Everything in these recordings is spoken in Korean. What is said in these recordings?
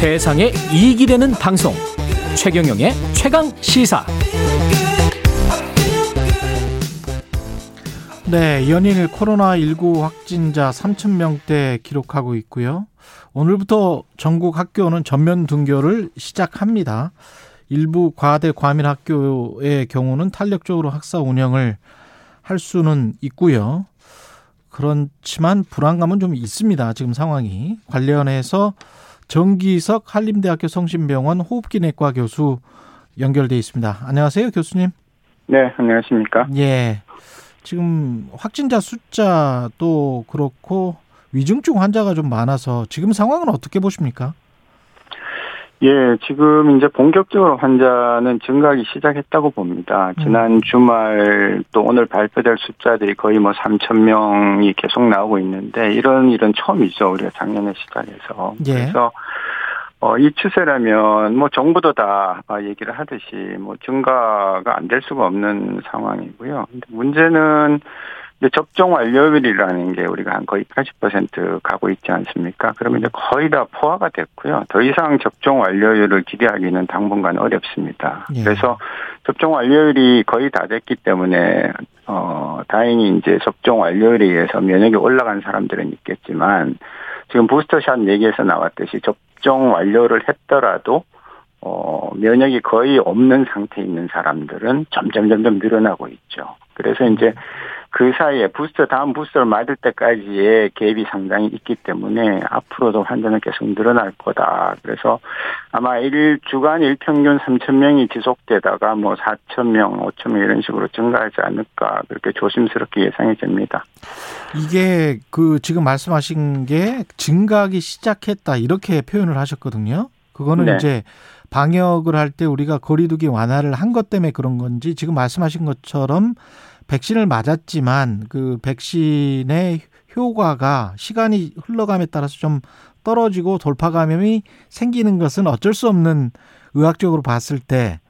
세상에 이익이 되는 방송 최경영의 최강 시사 네, 연일 코로나19 확진자 3,000명대 기록하고 있고요. 오늘부터 전국 학교는 전면 등교를 시작합니다. 일부 과대 과밀 학교의 경우는 탄력적으로 학사 운영을 할 수는 있고요. 그렇지만 불안감은 좀 있습니다. 지금 상황이. 관련해서 정기석 한림대학교 성심병원 호흡기내과 교수 연결돼 있습니다. 안녕하세요, 교수님. 네, 안녕하십니까? 예. 지금 확진자 숫자도 그렇고 위중증 환자가 좀 많아서 지금 상황은 어떻게 보십니까? 예, 지금 이제 본격적으로 환자는 증가하기 시작했다고 봅니다. 지난 음. 주말 또 오늘 발표될 숫자들이 거의 뭐 3천 명이 계속 나오고 있는데 이런 일은 처음이죠. 우리가 작년에 시작해서. 예. 그래서 어, 이 추세라면 뭐 정부도 다 얘기를 하듯이 뭐 증가가 안 될 수가 없는 상황이고요. 근데 문제는 접종 완료율이라는 게 우리가 한 거의 80% 가고 있지 않습니까? 그러면 이제 거의 다 포화가 됐고요. 더 이상 접종 완료율을 기대하기는 당분간 어렵습니다. 예. 그래서 접종 완료율이 거의 다 됐기 때문에 어 다행히 이제 접종 완료율에 의해서 면역이 올라간 사람들은 있겠지만 지금 부스터샷 얘기에서 나왔듯이 접종 완료를 했더라도 어, 면역이 거의 없는 상태에 있는 사람들은 점점 점점 늘어나고 있죠. 그래서 이제 그 사이에 부스터 다음 부스터를 맞을 때까지의 갭이 상당히 있기 때문에 앞으로도 환자는 계속 늘어날 거다. 그래서 아마 일 주간 일평균 3천 명이 지속되다가 뭐 4천 명, 5천 명 이런 식으로 증가하지 않을까 그렇게 조심스럽게 예상이 됩니다. 이게 그 지금 말씀하신 게 증가하기 시작했다 이렇게 표현을 하셨거든요. 그거는 네. 이제 방역을 할 때 우리가 거리두기 완화를 한 것 때문에 그런 건지 지금 말씀하신 것처럼 백신을 맞았지만 그 백신의 효과가 시간이 흘러감에 따라서 좀 떨어지고 돌파 감염이 생기는 것은 어쩔 수 없는 의학적으로 봤을 때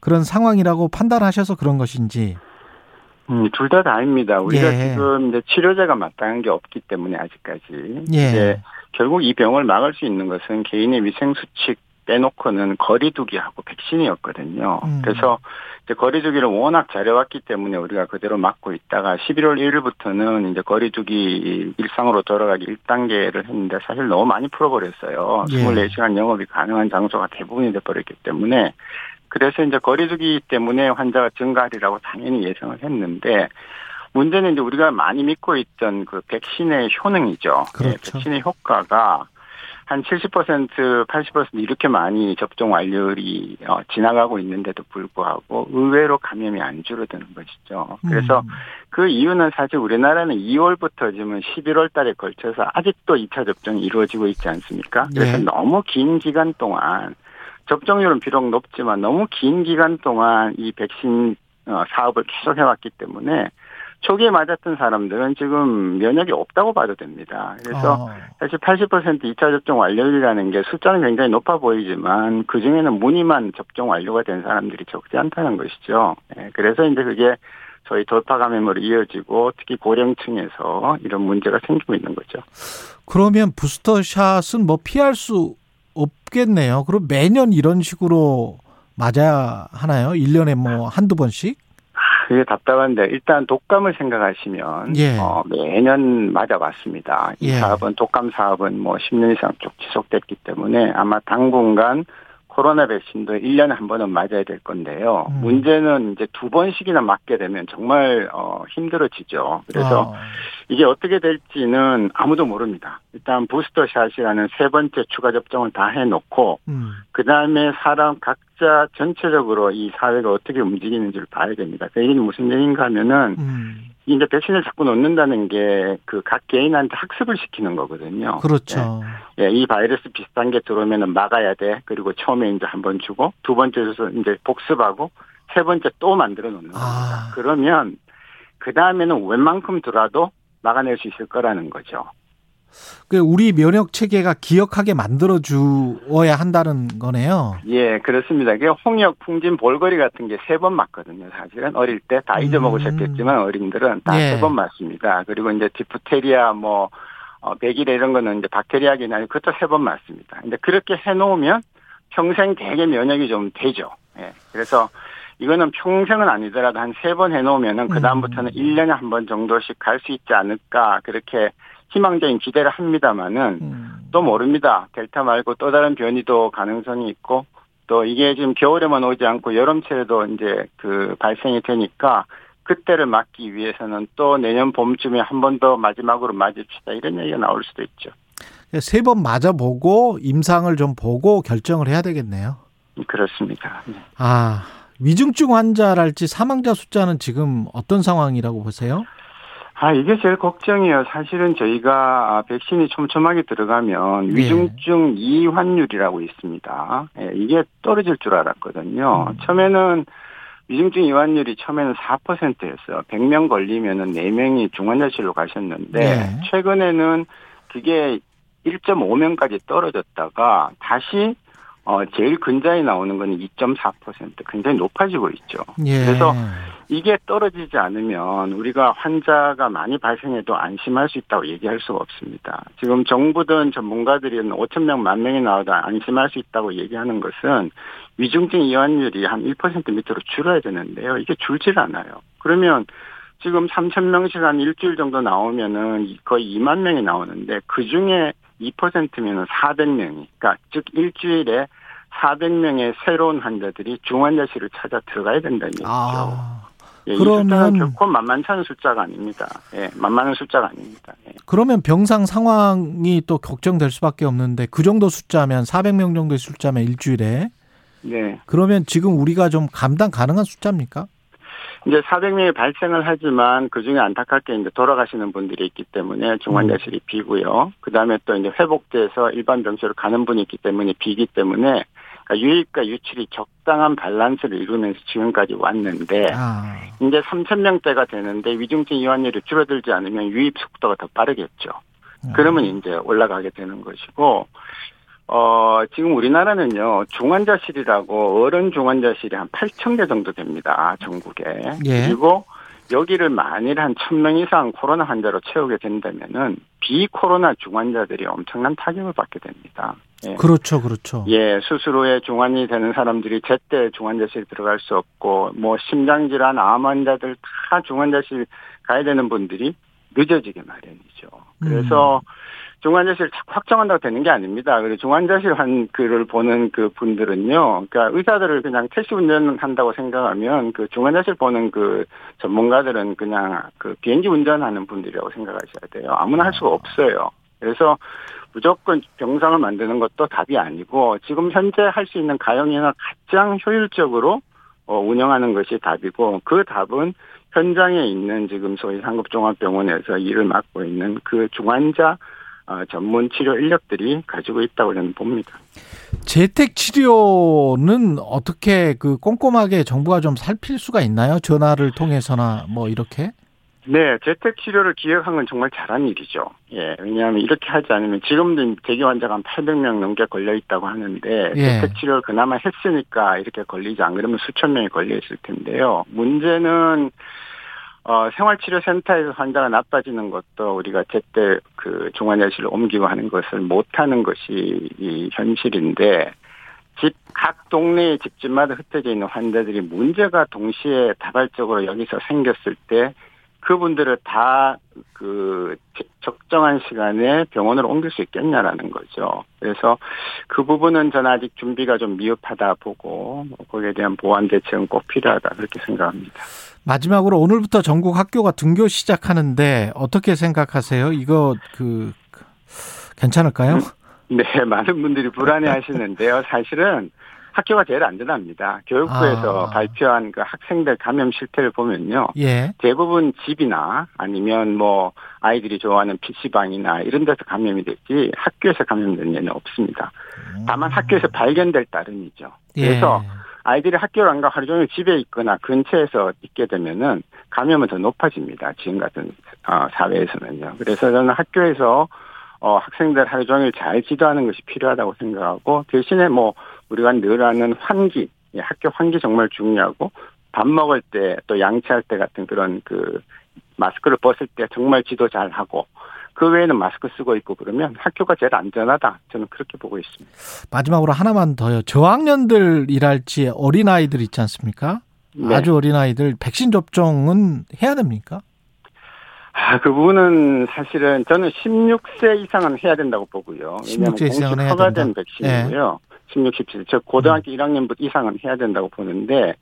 그런 상황이라고 판단하셔서 그런 것인지. 음, 둘 다 다입니다. 우리가 예. 지금 이제 치료제가 마땅한 게 없기 때문에 아직까지. 예. 결국 이 병을 막을 수 있는 것은 개인의 위생 수칙 빼놓고는 거리두기하고 백신이었거든요. 음. 그래서 이제 거리두기를 워낙 잘해왔기 때문에 우리가 그대로 막고 있다가 11월 1일부터는 이제 거리두기 일상으로 돌아가기 1단계를 했는데 사실 너무 많이 풀어버렸어요. 예. 24시간 영업이 가능한 장소가 대부분이 돼버렸기 때문에 그래서 이제 거리두기 때문에 환자가 증가하리라고 당연히 예상을 했는데 문제는 이제 우리가 많이 믿고 있던 그 백신의 효능이죠. 네, 그렇죠. 네, 백신의 효과가 한 70%, 80% 이렇게 많이 접종 완료율이 어, 지나가고 있는데도 불구하고 의외로 감염이 안 줄어드는 것이죠. 그래서 음. 그 이유는 사실 우리나라는 2월부터 지금 11월 달에 걸쳐서 아직도 2차 접종이 이루어지고 있지 않습니까? 그래서 네. 너무 긴 기간 동안 접종률은 비록 높지만 너무 긴 기간 동안 이 백신 어, 사업을 계속 해왔기 때문에 초기에 맞았던 사람들은 지금 면역이 없다고 봐도 됩니다. 그래서 아. 사실 80% 2차 접종 완료율이라는 게 숫자는 굉장히 높아 보이지만 그 중에는 무늬만 접종 완료가 된 사람들이 적지 않다는 것이죠. 네, 그래서 이제 그게 저희 돌파 감염으로 이어지고 특히 고령층에서 이런 문제가 생기고 있는 거죠. 그러면 부스터 샷은 뭐 피할 수 없겠네요. 그럼 매년 이런 식으로 맞아야 하나요? 1년에 뭐 한두 번씩? 그게 답답한데 일단 독감을 생각하시면 예. 어, 매년 맞아봤습니다. 이 예. 사업은 독감 사업은 뭐 10년 이상 쭉 지속됐기 때문에 아마 당분간 코로나 백신도 1년에 한 번은 맞아야 될 건데요. 음. 문제는 이제 두 번씩이나 맞게 되면 정말 어 힘들어지죠. 그래서 아. 이게 어떻게 될지는 아무도 모릅니다. 일단 부스터샷이라는 세 번째 추가 접종을 다 해놓고 음. 그 다음에 사람 각자 전체적으로 이 사회가 어떻게 움직이는지를 봐야 됩니다. 그 얘기는 무슨 얘기인가 하면은 음. 이제 백신을 자꾸 놓는다는 게 그 각 개인한테 학습을 시키는 거거든요. 그렇죠. 예. 예, 이 바이러스 비슷한 게 들어오면은 막아야 돼. 그리고 처음에 이제 한 번 주고 두 번째에서 이제 복습하고 세 번째 또 만들어 놓는 겁니다. 아. 그러면 그 다음에는 웬만큼 들어도 막아낼 수 있을 거라는 거죠. 그 우리 면역 체계가 기억하게 만들어 주어야 한다는 거네요. 예, 그렇습니다. 이게 홍역, 풍진, 볼거리 같은 게 세 번 맞거든요. 사실은 어릴 때 다 잊어먹으셨겠지만 음. 어린들은 다 세번 예. 맞습니다. 그리고 이제 디프테리아 뭐 어, 백일에 이런 거는 이제 박테리아긴 아니고 그것도 세 번 맞습니다. 근데 그렇게 해놓으면 평생 대개 면역이 좀 되죠. 예. 그래서 이거는 평생은 아니더라도 한 세 번 해놓으면은 그다음부터는 음. 1년에 한 번 정도씩 갈 수 있지 않을까 그렇게 희망적인 기대를 합니다만은 음. 또 모릅니다. 델타 말고 또 다른 변이도 가능성이 있고 또 이게 지금 겨울에만 오지 않고 여름철에도 이제 그 발생이 되니까 그때를 막기 위해서는 또 내년 봄쯤에 한 번 더 마지막으로 맞읍시다 이런 얘기가 나올 수도 있죠. 세 번 맞아보고 임상을 좀 보고 결정을 해야 되겠네요. 그렇습니다. 네. 아 위중증 환자랄지 사망자 숫자는 지금 어떤 상황이라고 보세요? 아, 이게 제일 걱정이에요. 사실은 저희가 백신이 촘촘하게 들어가면 네. 위중증 이환율이라고 있습니다. 예, 이게 떨어질 줄 알았거든요. 음. 처음에는 위중증 이환율이 처음에는 4%였어요. 100명 걸리면은 4명이 중환자실로 가셨는데 네. 최근에는 그게 1.5명까지 떨어졌다가 다시 어, 제일 근자에 나오는 건 2.4% 굉장히 높아지고 있죠. 예. 그래서 이게 떨어지지 않으면 우리가 환자가 많이 발생해도 안심할 수 있다고 얘기할 수가 없습니다. 지금 정부든 전문가들이 5천 명, 만 명이 나와도 안심할 수 있다고 얘기하는 것은 위중증 이완율이 한 1% 밑으로 줄어야 되는데요. 이게 줄질 않아요. 그러면 지금 3천 명씩 한 일주일 정도 나오면은 거의 2만 명이 나오는데 그 중에 2%면은 400명이, 그러니까 즉 일주일에 400명의 새로운 환자들이 중환자실을 찾아 들어가야 된다는 얘기죠. 아, 예, 그러면 결코 만만치 않은 숫자가 아닙니다. 예, 만만한 숫자가 아닙니다. 예. 그러면 병상 상황이 또 걱정될 수밖에 없는데 그 정도 숫자면 400명 정도의 숫자면 일주일에 네. 그러면 지금 우리가 좀 감당 가능한 숫자입니까? 이제 400명이 발생을 하지만 그 중에 안타깝게 이제 돌아가시는 분들이 있기 때문에 중환자실이 음. 비고요. 그 다음에 또 이제 회복돼서 일반 병실로 가는 분이 있기 때문에 비기 때문에 그러니까 유입과 유출이 적당한 밸런스를 이루면서 지금까지 왔는데 아. 이제 3천 명대가 되는데 위중증 이완율이 줄어들지 않으면 유입 속도가 더 빠르겠죠. 음. 그러면 이제 올라가게 되는 것이고 어, 지금 우리나라는요, 중환자실이라고 어른 중환자실이 한 8천 개 정도 됩니다, 전국에. 예. 그리고 여기를 만일 한 1000명 이상 코로나 환자로 채우게 된다면은 비코로나 중환자들이 엄청난 타격을 받게 됩니다. 예. 그렇죠, 그렇죠. 예, 스스로의 중환이 되는 사람들이 제때 중환자실 들어갈 수 없고, 뭐 심장질환, 암 환자들 다 중환자실 가야 되는 분들이 늦어지게 마련이죠. 그래서 음. 중환자실 확정한다고 되는 게 아닙니다. 그리고 중환자실 한 그를 보는 그 분들은요, 그러니까 의사들을 그냥 택시 운전한다고 생각하면 그 중환자실 보는 그 전문가들은 그냥 그 비행기 운전하는 분들이라고 생각하셔야 돼요. 아무나 할 수가 없어요. 그래서 무조건 병상을 만드는 것도 답이 아니고 지금 현재 할 수 있는 가용이나 가장 효율적으로 어, 운영하는 것이 답이고 그 답은 현장에 있는 지금 소위 상급종합병원에서 일을 맡고 있는 그 중환자 어, 전문 치료 인력들이 가지고 있다고 저는 봅니다. 재택 치료는 어떻게 그 꼼꼼하게 정부가 좀 살필 수가 있나요? 전화를 통해서나 뭐 이렇게? 네, 재택 치료를 기획한 건 정말 잘한 일이죠. 예, 왜냐하면 이렇게 하지 않으면 지금도 대기 환자가 한 800명 넘게 걸려 있다고 하는데 예. 재택 치료를 그나마 했으니까 이렇게 걸리지 안 그러면 수천 명이 걸려 있을 텐데요. 문제는 어, 생활치료센터에서 환자가 나빠지는 것도 우리가 제때 그 중환자실을 옮기고 하는 것을 못하는 것이 이 현실인데 집, 각 동네의 집집마다 흩어져 있는 환자들이 문제가 동시에 다발적으로 여기서 생겼을 때 그분들을 다 그 적정한 시간에 병원으로 옮길 수 있겠냐라는 거죠. 그래서 그 부분은 저는 아직 준비가 좀 미흡하다 보고 거기에 대한 보완 대책은 꼭 필요하다 그렇게 생각합니다. 마지막으로 오늘부터 전국 학교가 등교 시작하는데 어떻게 생각하세요? 이거 그 괜찮을까요? 네, 많은 분들이 불안해 하시는데요. 사실은 학교가 제일 안전합니다. 교육부에서 아. 발표한 그 학생들 감염 실태를 보면요. 예. 대부분 집이나 아니면 뭐 아이들이 좋아하는 PC방이나 이런 데서 감염이 됐지 학교에서 감염된 예는 없습니다. 다만 학교에서 발견될 따름이죠. 예. 그래서 예. 아이들이 학교를 안가 하루 종일 집에 있거나 근처에서 있게 되면은 감염은 더 높아집니다. 지금 같은 어, 사회에서는요. 그래서 저는 학교에서 어, 학생들 하루 종일 잘 지도하는 것이 필요하다고 생각하고 대신에 뭐 우리가 늘 하는 환기, 예, 학교 환기 정말 중요하고 밥 먹을 때 또 양치할 때 같은 그런 그 마스크를 벗을 때 정말 지도 잘 하고 그 외에는 마스크 쓰고 있고 그러면 학교가 제일 안전하다. 저는 그렇게 보고 있습니다. 마지막으로 하나만 더요. 저학년들 일할지 어린 아이들 있지 않습니까? 네. 아주 어린 아이들 백신 접종은 해야 됩니까? 아, 그 부분은 사실은 저는 16세 이상은 해야 된다고 보고요. 16세 이상은 해야 허가된 백신이고요. 네. 16, 17. 저 고등학교 음. 1학년부터 이상은 해야 된다고 보는데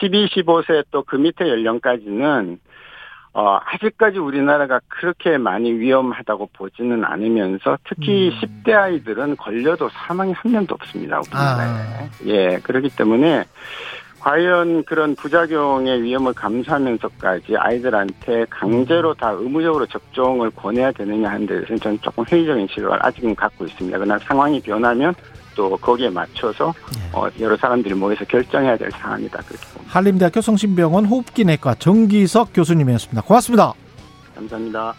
12, 15세 또 그 밑에 연령까지는 어, 아직까지 우리나라가 그렇게 많이 위험하다고 보지는 않으면서 특히 음. 10대 아이들은 걸려도 사망이 한 명도 없습니다. 우리나라에. 아. 예, 그렇기 때문에 과연 그런 부작용의 위험을 감수하면서까지 아이들한테 강제로 다 의무적으로 접종을 권해야 되느냐 하는 데서 저는 조금 회의적인 시각을 아직은 갖고 있습니다. 그러나 상황이 변하면 또 거기에 맞춰서 예. 어, 여러 사람들이 모여서 결정해야 될 상황이다. 그렇게 한림대학교 성심병원 호흡기내과 정기석 교수님이었습니다. 고맙습니다. 감사합니다.